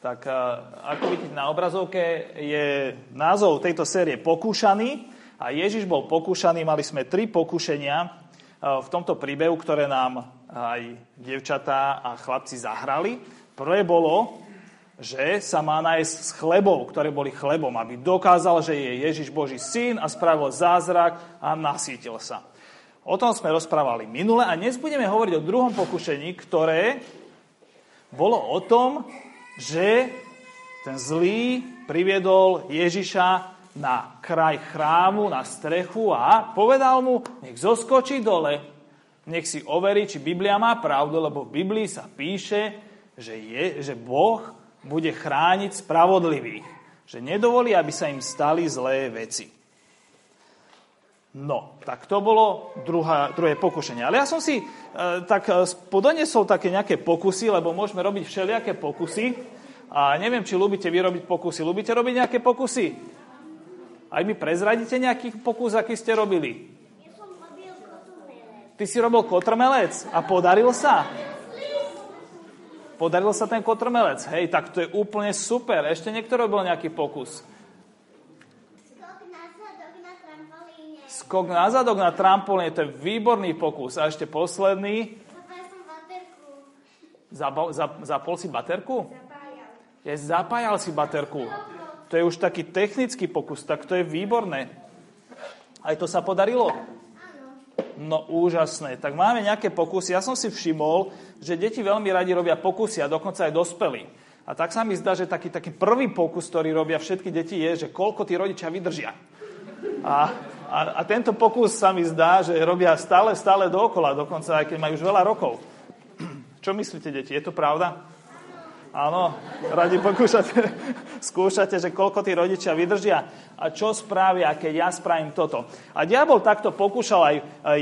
Tak ako vidíte na obrazovke, je názov tejto série Pokúšaný a Ježiš bol pokúšaný. Mali sme tri pokušenia v tomto príbehu, ktoré nám aj devčatá a chlapci zahrali. Prvé bolo, že sa má nájsť s chlebou, ktoré boli chlebom, aby dokázal, že je Ježiš Boží syn a spravil zázrak a nasítil sa. O tom sme rozprávali minule a dnes budeme hovoriť o druhom pokušení, ktoré bolo o tom, že ten zlý priviedol Ježiša na kraj chrámu, na strechu a povedal mu, nech zoskočí dole, nech si overí, či Biblia má pravdu, lebo v Biblii sa píše, že, je, že Boh bude chrániť spravodlivých. Že nedovolí, aby sa im stali zlé veci. No, tak to bolo druhá, druhé pokušenie. Ale ja som si e, tak e, podonesol také nejaké pokusy, lebo môžeme robiť všelijaké pokusy. A neviem, či ľúbite vy robiť pokusy. Ľúbite robiť nejaké pokusy? Aj mi prezradíte nejaký pokus, aký ste robili? Ty si robil kotrmelec a podaril sa? Podaril sa ten kotrmelec. Hej, tak to je úplne super. Ešte niekto robil nejaký pokus. Skok na zadok na trampolíne, to je výborný pokus. A ešte posledný. Zapal, zapol si baterku? Zapájal. Je, zapájal si baterku. To je už taký technický pokus, tak to je výborné. Aj to sa podarilo? No úžasné. Tak máme nejaké pokusy. Ja som si všimol, že deti veľmi radi robia pokusy a dokonca aj dospelí. A tak sa mi zdá, že taký, taký prvý pokus, ktorý robia všetky deti, je, že koľko tí rodičia vydržia. A a, a tento pokus sa mi zdá, že robia stále, stále dookola, dokonca aj keď majú už veľa rokov. Čo myslíte, deti? Je to pravda? Áno, radi pokúšate, skúšate, že koľko tí rodičia vydržia a čo spravia, keď ja spravím toto. A diabol takto pokúšal aj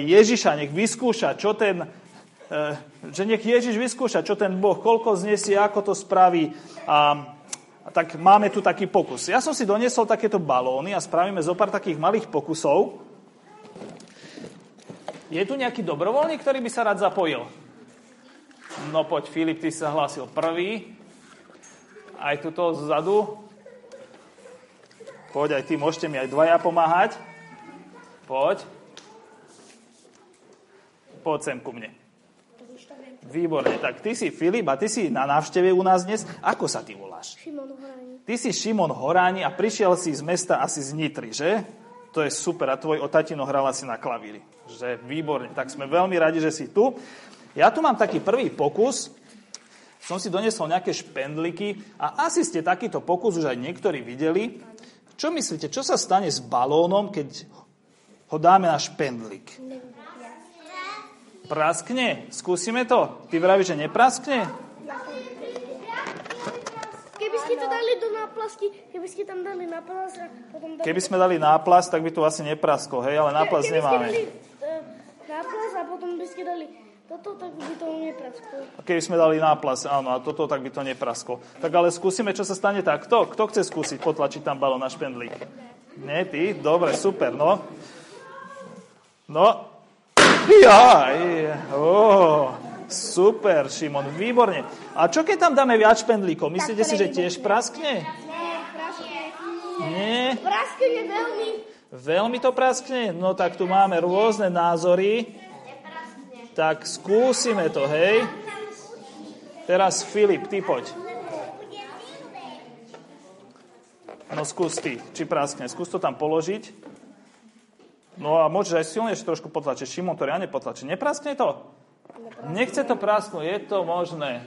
Ježiša, nech vyskúša, čo ten, e, že nech Ježiš vyskúša, čo ten Boh, koľko znesie, ako to spraví. A tak máme tu taký pokus. Ja som si doniesol takéto balóny a spravíme zo pár takých malých pokusov. Je tu nejaký dobrovoľník, ktorý by sa rád zapojil? No poď, Filip, ty sa hlásil prvý. Aj tuto zadu. Poď, aj ty, môžete mi aj dvaja pomáhať. Poď. Poď sem ku mne. Výborne, tak ty si Filip a ty si na návšteve u nás dnes. Ako sa ty voláš? Šimon Horáni. Ty si Šimon Horáni a prišiel si z mesta asi z Nitry, že? To je super a tvoj otatino hral asi na klavíri. Že výborne, tak sme veľmi radi, že si tu. Ja tu mám taký prvý pokus. Som si donesol nejaké špendliky a asi ste takýto pokus už aj niektorí videli. Čo myslíte, čo sa stane s balónom, keď ho dáme na špendlik? Praskne? Skúsime to. Ty vravíš, že nepraskne? Keby ste to dali do náplasti, keby ste tam dali náplast a potom dali... Keby sme dali náplast, tak by to asi neprasklo, hej, ale náplast keby nemáme. Keby ste dali uh, náplast a potom by ste dali toto, tak by to neprasklo. A keby sme dali náplast, áno, a toto, tak by to neprasklo. Tak ale skúsime, čo sa stane takto. Kto chce skúsiť potlačiť tam balón na špendlík? Nie, ty? Dobre, super, no. No, Jaj, oh, super, Šimon, výborne. A čo keď tam dáme viac špendlíkov? Myslíte si, že tiež praskne? Nie. Praskne veľmi. Veľmi to praskne? No tak tu máme rôzne názory. Tak skúsime to, hej. Teraz Filip, ty poď. No skús ty, či praskne. Skús to tam položiť. No a môžeš aj silnejšie trošku potlačiť. Šimon to reálne potlačí. Nepraskne to? Nechce to prasknúť, je to možné.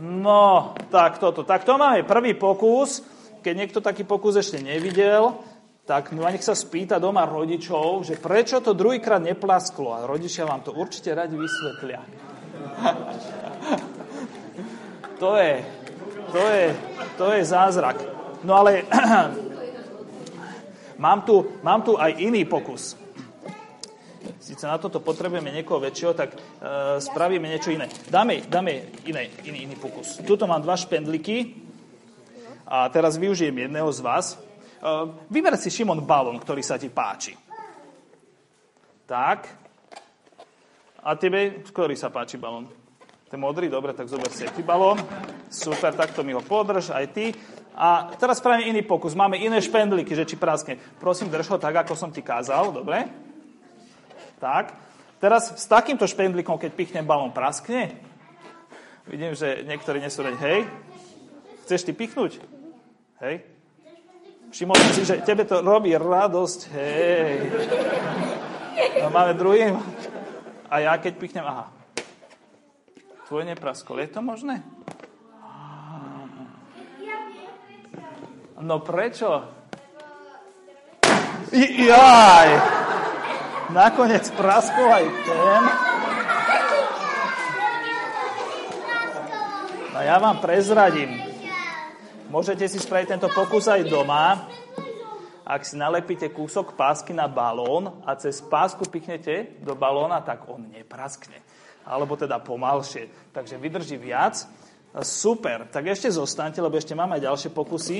No, tak toto. Tak to máme prvý pokus. Keď niekto taký pokus ešte nevidel, tak nech sa spýta doma rodičov, že prečo to druhýkrát neplasklo. A rodičia vám to určite radi vysvetlia. to je, to je, to je zázrak. No ale Mám tu, mám tu aj iný pokus. Sice na toto potrebujeme niekoho väčšieho, tak uh, spravíme niečo iné. Dáme, dáme iné, iný, iný pokus. Tuto mám dva špendliky a teraz využijem jedného z vás. Uh, vyber si, Šimon, balón, ktorý sa ti páči. Tak. A tebe, ktorý sa páči balón? Ten modrý, dobre, tak zober si ty balón. Super, takto mi ho podrž, aj ty. A teraz spravím iný pokus. Máme iné špendliky, že či praskne. Prosím, drž ho tak, ako som ti kázal, dobre? Tak. Teraz s takýmto špendlikom, keď pichnem balón, praskne? Vidím, že niektorí nesú reď. Hej? Chceš ty pichnúť? Hej? Všimol si, že tebe to robí radosť. Hej. No, máme druhý. A ja keď pichnem, aha. Tvoj nepraskol. Je to možné? No prečo? Jaj! Nakoniec praskol aj ten. No ja vám prezradím. Môžete si spraviť tento pokus aj doma. Ak si nalepíte kúsok pásky na balón a cez pásku pichnete do balóna, tak on nepraskne. Alebo teda pomalšie. Takže vydrží viac. Super. Tak ešte zostaňte, lebo ešte máme aj ďalšie pokusy.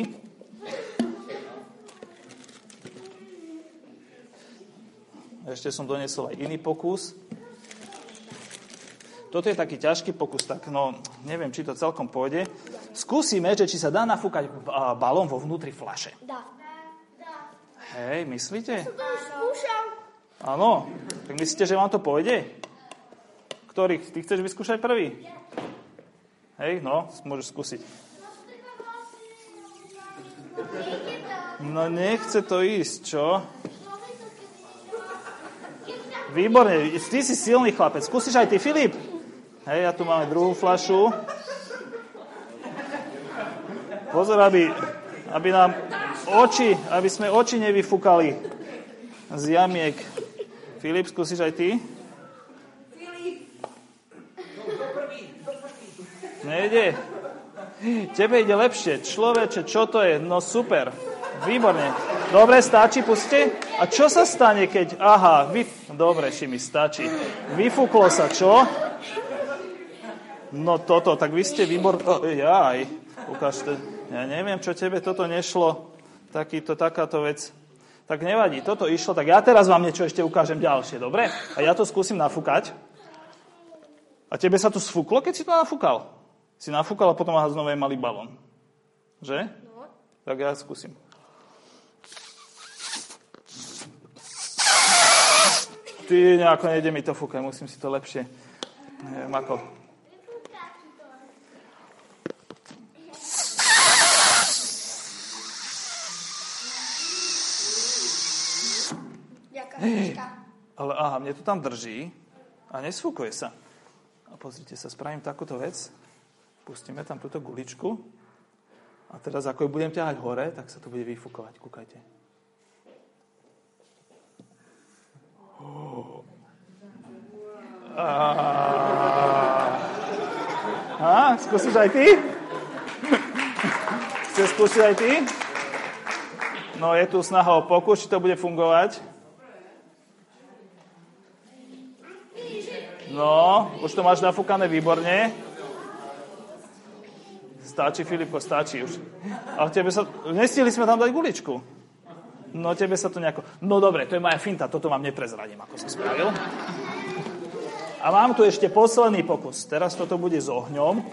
Ešte som donesol aj iný pokus. Toto je taký ťažký pokus, tak no, neviem, či to celkom pôjde. Skúsime, že či sa dá nafúkať balón vo vnútri flaše. Dá. Hej, myslíte? Už skúšam. Áno. Tak myslíte, že vám to pôjde? Ktorý? Ty chceš vyskúšať prvý? Hej, no, môžeš skúsiť. No nechce to ísť, čo? Výborne, ty si silný chlapec. Skúsiš aj ty, Filip? Hej, a tu máme druhú flašu. Pozor, aby, aby nám oči, aby sme oči nevyfúkali z jamiek. Filip, skúsiš aj ty? Nejde. Tebe ide lepšie. Človeče, čo to je? No super. Výborne. Dobre, stačí, puste. A čo sa stane, keď... Aha, vy... Dobre, mi stačí. Vyfúklo sa, čo? No toto, tak vy ste výbor... Oh, jaj, ukážte. Ja neviem, čo tebe toto nešlo. Takýto, takáto vec. Tak nevadí, toto išlo, tak ja teraz vám niečo ešte ukážem ďalšie, dobre? A ja to skúsim nafúkať. A tebe sa to sfúklo, keď si to nafúkal? Si nafúkal a potom má znova malý balón. Že? No. Tak ja skúsim. Ty, nejako nejde mi to fúkať, musím si to lepšie. Neviem ako. Hey, ale aha, mne to tam drží a nesfúkuje sa. A pozrite sa, spravím takúto vec. Pustíme tam túto guličku. A teraz, ako ju budem ťahať hore, tak sa to bude vyfúkovať. Kúkajte. A, skúsiš aj ty? Chceš skúsiť aj ty? No je tu snaha o pokus, či to bude fungovať. No, už to máš nafúkané výborne. Stačí, Filipko, stačí už. Ale tebe sa... Nestihli sme tam dať guličku. No tebe sa to nejako... No dobre, to je moja finta, toto vám neprezradím, ako som spravil. A mám tu ešte posledný pokus. Teraz toto bude s ohňom.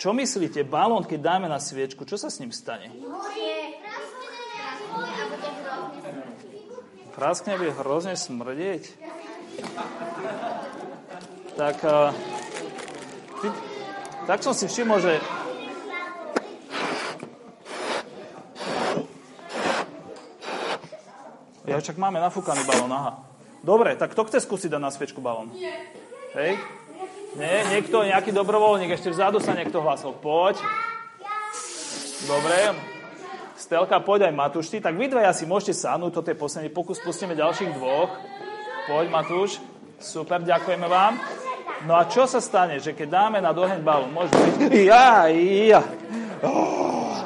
Čo myslíte, balón, keď dáme na sviečku, čo sa s ním stane? Praskne bude hrozne smrdeť. Tak ty, tak som si všimol, že Ja však máme nafúkaný balón, aha. Dobre, tak kto chce skúsiť dať na sviečku balón? Nie. Hej? Nie, niekto, nejaký dobrovoľník, ešte vzadu sa niekto hlasil. Poď. Dobre. Stelka, poď aj Matúš, ty. Tak vy dvaja si môžete sánuť, toto je posledný pokus, pustíme ďalších dvoch. Poď, Matúš. Super, ďakujeme vám. No a čo sa stane, že keď dáme na doheň balón, môže byť... Ja, ja. Oh,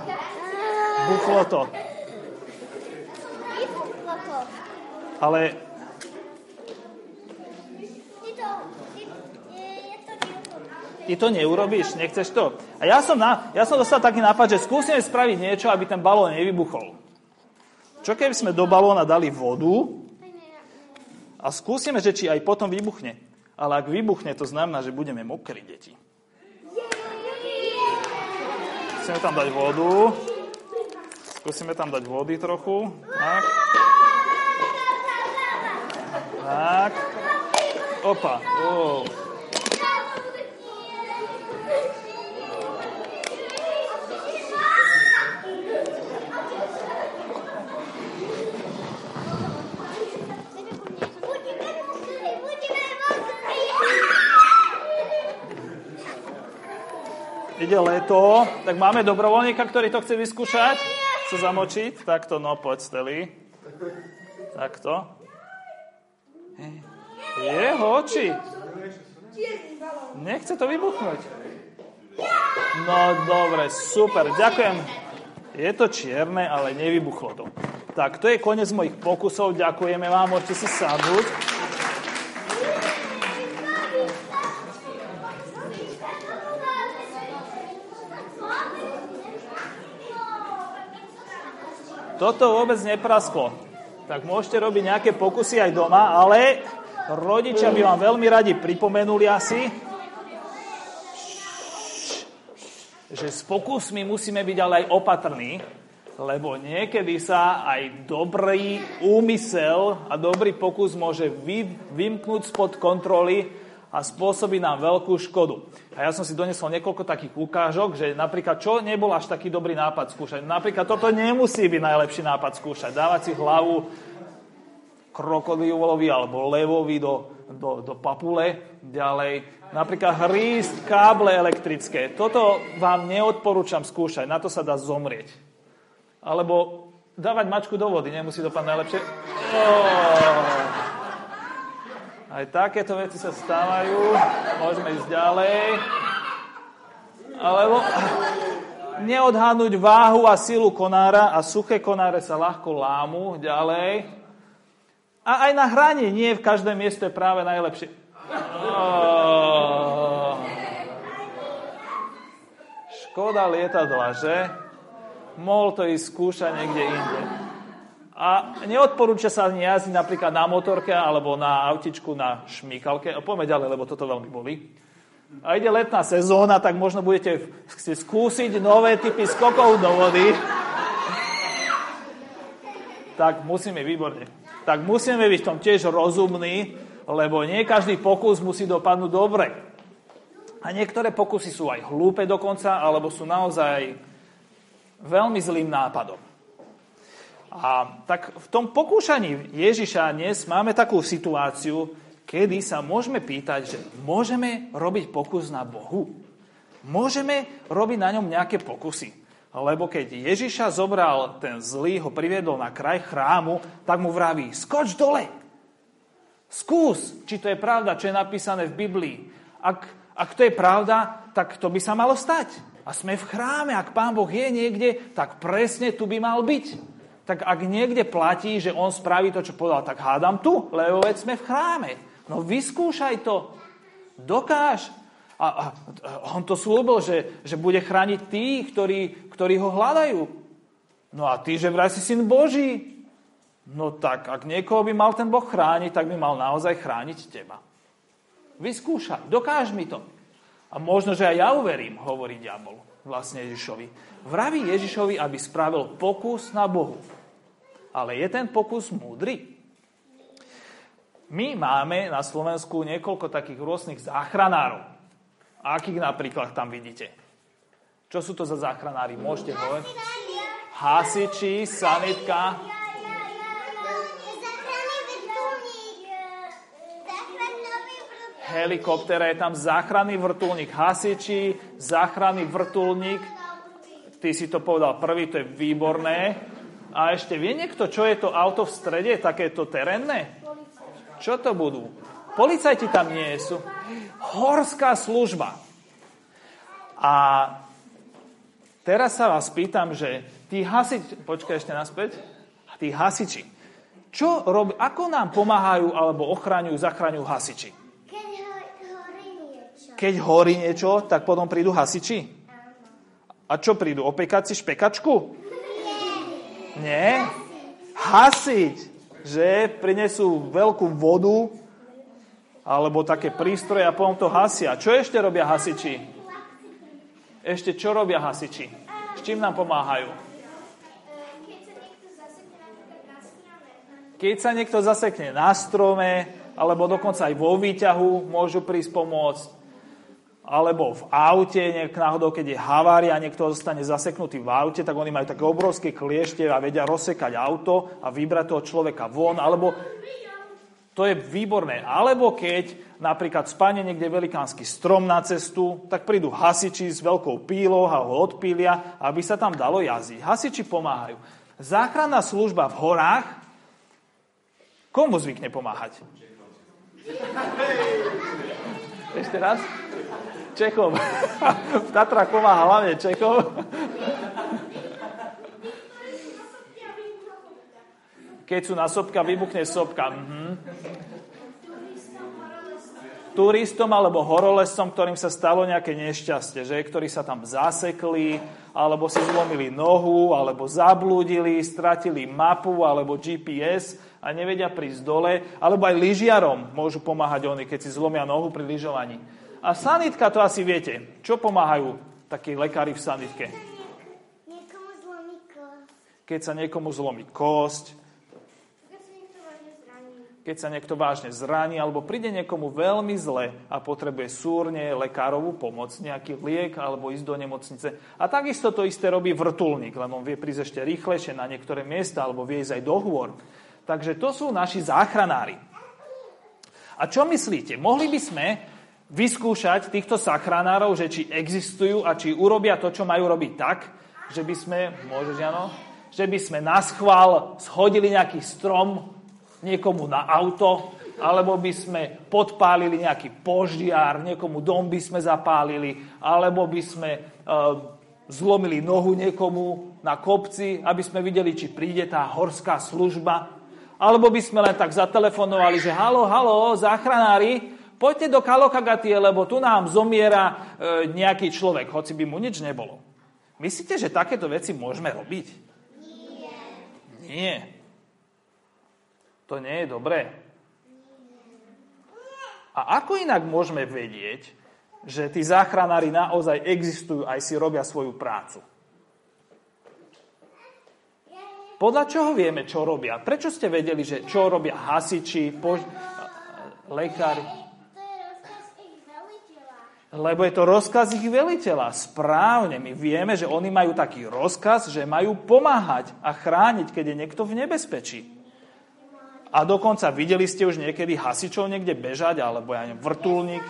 buchlo to. Ale ty to neurobíš, nechceš to. A ja som, na, ja som dostal taký nápad, že skúsime spraviť niečo, aby ten balón nevybuchol. Čo keby sme do balóna dali vodu a skúsime, že či aj potom vybuchne. Ale ak vybuchne, to znamená, že budeme mokrí deti. Skúsime tam dať vodu. Skúsime tam dať vody trochu. Tak. Tak. Opa. Oh. ide leto, tak máme dobrovoľníka, ktorý to chce vyskúšať? Chce zamočiť? Takto, no poď, Steli. Takto. Jeho oči. Nechce to vybuchnúť. No dobre, super, ďakujem. Je to čierne, ale nevybuchlo to. Tak, to je koniec mojich pokusov. Ďakujeme vám, môžete si sadnúť. toto vôbec neprasklo. Tak môžete robiť nejaké pokusy aj doma, ale rodičia by vám veľmi radi pripomenuli asi, že s pokusmi musíme byť ale aj opatrní, lebo niekedy sa aj dobrý úmysel a dobrý pokus môže vy, vymknúť spod kontroly a spôsobí nám veľkú škodu. A ja som si donesol niekoľko takých ukážok, že napríklad čo nebol až taký dobrý nápad skúšať. Napríklad toto nemusí byť najlepší nápad skúšať. Dávať si hlavu krokodílovi alebo levovi do, do, do papule. Ďalej napríklad hrísť káble elektrické. Toto vám neodporúčam skúšať, na to sa dá zomrieť. Alebo dávať mačku do vody, nemusí dopadnúť najlepšie. Oh. Aj takéto veci sa stávajú. Môžeme ísť ďalej. Alebo neodhadnúť váhu a silu konára a suché konáre sa ľahko lámu ďalej. A aj na hranie nie v každé miesto je práve najlepšie. Oh. Škoda lietadla, že? Mohol to ísť skúšať niekde inde. A neodporúča sa ani jazdiť napríklad na motorke alebo na autičku na šmíkalke. Poďme ďalej, lebo toto veľmi boli. A ide letná sezóna, tak možno budete chcieť skúsiť nové typy skokov do vody. Tak musíme, výborne. Tak musíme byť v tom tiež rozumní, lebo nie každý pokus musí dopadnúť dobre. A niektoré pokusy sú aj hlúpe dokonca, alebo sú naozaj veľmi zlým nápadom. A tak v tom pokúšaní Ježiša dnes máme takú situáciu, kedy sa môžeme pýtať, že môžeme robiť pokus na Bohu? Môžeme robiť na ňom nejaké pokusy? Lebo keď Ježiša zobral ten zlý, ho priviedol na kraj chrámu, tak mu vraví, skoč dole. Skús, či to je pravda, čo je napísané v Biblii. Ak, ak to je pravda, tak to by sa malo stať. A sme v chráme, ak Pán Boh je niekde, tak presne tu by mal byť tak ak niekde platí, že on spraví to, čo povedal, tak hádam tu, lebo veď sme v chráme. No vyskúšaj to. Dokáž. A, a on to slúbil, že, že bude chrániť tých, ktorí, ktorí ho hľadajú. No a ty, že vraj si syn Boží. No tak, ak niekoho by mal ten Boh chrániť, tak by mal naozaj chrániť teba. Vyskúšaj, dokáž mi to. A možno, že aj ja uverím, hovorí diabol vlastne Ježišovi. Vraví Ježišovi, aby spravil pokus na Bohu. Ale je ten pokus múdry? My máme na Slovensku niekoľko takých rôznych záchranárov. Akých napríklad tam vidíte? Čo sú to za záchranári? Môžete hovoriť? Hasiči, sanitka. Helikoptera je tam záchranný vrtulník. Hasiči, záchranný vrtulník. Ty si to povedal prvý, to je výborné. A ešte vie niekto, čo je to auto v strede, takéto terénne? Čo to budú? Policajti tam nie sú. Horská služba. A teraz sa vás pýtam, že tí hasiči, počkaj ešte naspäť, tí hasiči, čo rob, ako nám pomáhajú alebo ochraňujú, zachraňujú hasiči? Keď horí niečo. Keď horí niečo, tak potom prídu hasiči? A čo prídu? Opekať si špekačku? Nie. hasiť, že prinesú veľkú vodu alebo také prístroje a potom to hasia. Čo ešte robia hasiči? Ešte čo robia hasiči? S čím nám pomáhajú? Keď sa niekto zasekne na strome, alebo dokonca aj vo výťahu môžu prísť pomôcť alebo v aute, nejak náhodou, keď je havária a niekto zostane zaseknutý v aute, tak oni majú také obrovské kliešte a vedia rozsekať auto a vybrať toho človeka von, alebo to je výborné. Alebo keď napríklad spane niekde velikánsky strom na cestu, tak prídu hasiči s veľkou pílou a ho odpília, aby sa tam dalo jazdiť. Hasiči pomáhajú. Záchranná služba v horách, komu zvykne pomáhať? Ešte raz? Čechom. V Tatrách pomáha hlavne Čechom. Keď sú na sopka, vybuchne sopka. Mhm. Turistom alebo horolescom, ktorým sa stalo nejaké nešťastie, že? ktorí sa tam zasekli, alebo si zlomili nohu, alebo zablúdili, stratili mapu alebo GPS a nevedia prísť dole, alebo aj lyžiarom môžu pomáhať oni, keď si zlomia nohu pri lyžovaní. A sanitka, to asi viete. Čo pomáhajú takí lekári v sanitke? Keď sa niekomu zlomí kosť, keď sa niekto vážne zraní, alebo príde niekomu veľmi zle a potrebuje súrne lekárovú pomoc, nejaký liek alebo ísť do nemocnice. A takisto to isté robí vrtulník, len on vie prísť ešte rýchlejšie na niektoré miesta alebo vie ísť aj do hôr. Takže to sú naši záchranári. A čo myslíte? Mohli by sme vyskúšať týchto sachranárov, že či existujú a či urobia to, čo majú robiť tak, že by sme, môžeš, Jano, že by sme na schvál schodili nejaký strom niekomu na auto, alebo by sme podpálili nejaký požiar, niekomu dom by sme zapálili, alebo by sme e, zlomili nohu niekomu na kopci, aby sme videli, či príde tá horská služba. Alebo by sme len tak zatelefonovali, že halo, halo, záchranári, poďte do Kalokagatie, lebo tu nám zomiera e, nejaký človek, hoci by mu nič nebolo. Myslíte, že takéto veci môžeme robiť? Nie. Nie. To nie je dobré. A ako inak môžeme vedieť, že tí záchranári naozaj existujú, aj si robia svoju prácu? Podľa čoho vieme, čo robia? Prečo ste vedeli, že čo robia hasiči, pož- lekári? Lebo je to rozkaz ich veliteľa. Správne, my vieme, že oni majú taký rozkaz, že majú pomáhať a chrániť, keď je niekto v nebezpečí. A dokonca videli ste už niekedy hasičov niekde bežať, alebo ja neviem, vrtulník.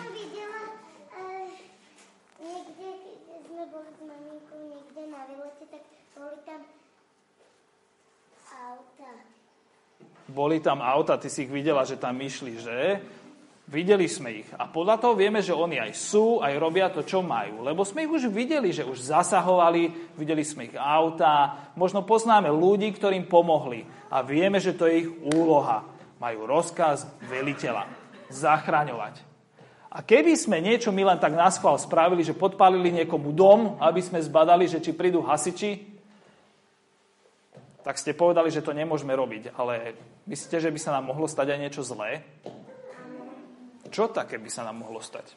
Boli tam auta, ty si ich videla, že tam išli, že? Videli sme ich. A podľa toho vieme, že oni aj sú, aj robia to, čo majú. Lebo sme ich už videli, že už zasahovali, videli sme ich autá, možno poznáme ľudí, ktorým pomohli. A vieme, že to je ich úloha. Majú rozkaz veliteľa. Zachraňovať. A keby sme niečo my len tak na schvál spravili, že podpálili niekomu dom, aby sme zbadali, že či prídu hasiči, tak ste povedali, že to nemôžeme robiť. Ale myslíte, že by sa nám mohlo stať aj niečo zlé? Čo také by sa nám mohlo stať?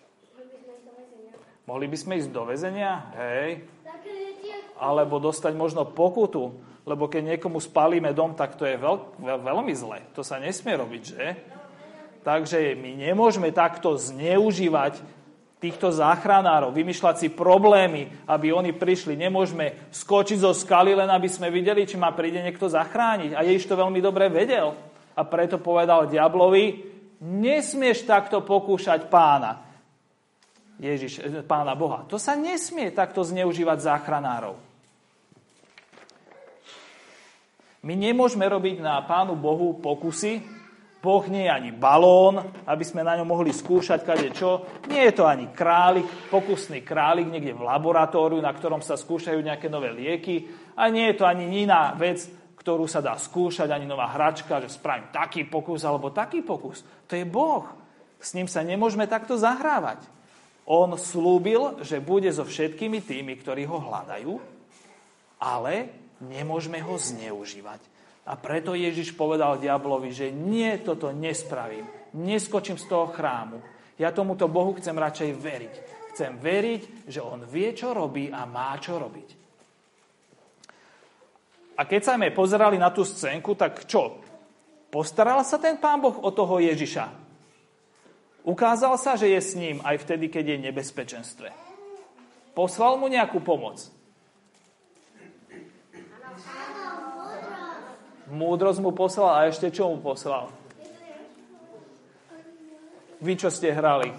Mohli by sme ísť do väzenia? Hej. Alebo dostať možno pokutu, lebo keď niekomu spalíme dom, tak to je veľ, veľ, veľmi zle. To sa nesmie robiť, že? Takže my nemôžeme takto zneužívať týchto záchranárov, vymýšľať si problémy, aby oni prišli. Nemôžeme skočiť zo skaly, len aby sme videli, či ma príde niekto zachrániť. A Ježiš to veľmi dobre vedel. A preto povedal diablovi, nesmieš takto pokúšať pána. Ježiš, eh, pána Boha. To sa nesmie takto zneužívať záchranárov. My nemôžeme robiť na pánu Bohu pokusy. Boh nie je ani balón, aby sme na ňom mohli skúšať kade čo. Nie je to ani králik, pokusný králik niekde v laboratóriu, na ktorom sa skúšajú nejaké nové lieky. A nie je to ani iná vec, ktorú sa dá skúšať, ani nová hračka, že spravím taký pokus alebo taký pokus. To je Boh. S ním sa nemôžeme takto zahrávať. On slúbil, že bude so všetkými tými, ktorí ho hľadajú, ale nemôžeme ho zneužívať. A preto Ježiš povedal diablovi, že nie, toto nespravím. Neskočím z toho chrámu. Ja tomuto Bohu chcem radšej veriť. Chcem veriť, že On vie, čo robí a má čo robiť. A keď sa sme pozerali na tú scénku, tak čo? Postaral sa ten pán Boh o toho Ježiša. Ukázal sa, že je s ním aj vtedy, keď je v nebezpečenstve. Poslal mu nejakú pomoc. Múdrosť mu poslal a ešte čo mu poslal? Vy, čo ste hrali?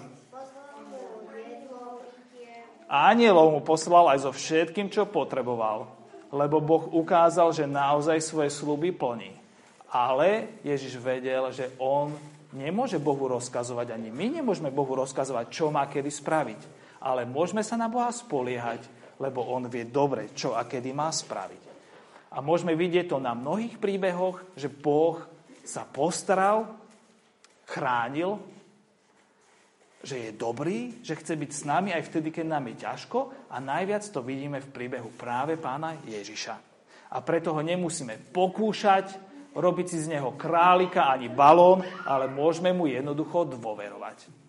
Anielov mu poslal aj so všetkým, čo potreboval, lebo Boh ukázal, že naozaj svoje sluby plní. Ale Ježiš vedel, že on nemôže Bohu rozkazovať, ani my nemôžeme Bohu rozkazovať, čo má kedy spraviť. Ale môžeme sa na Boha spoliehať, lebo on vie dobre, čo a kedy má spraviť. A môžeme vidieť to na mnohých príbehoch, že Boh sa postaral, chránil, že je dobrý, že chce byť s nami aj vtedy, keď nám je ťažko a najviac to vidíme v príbehu práve pána Ježiša. A preto ho nemusíme pokúšať, robiť si z neho králika ani balón, ale môžeme mu jednoducho dôverovať.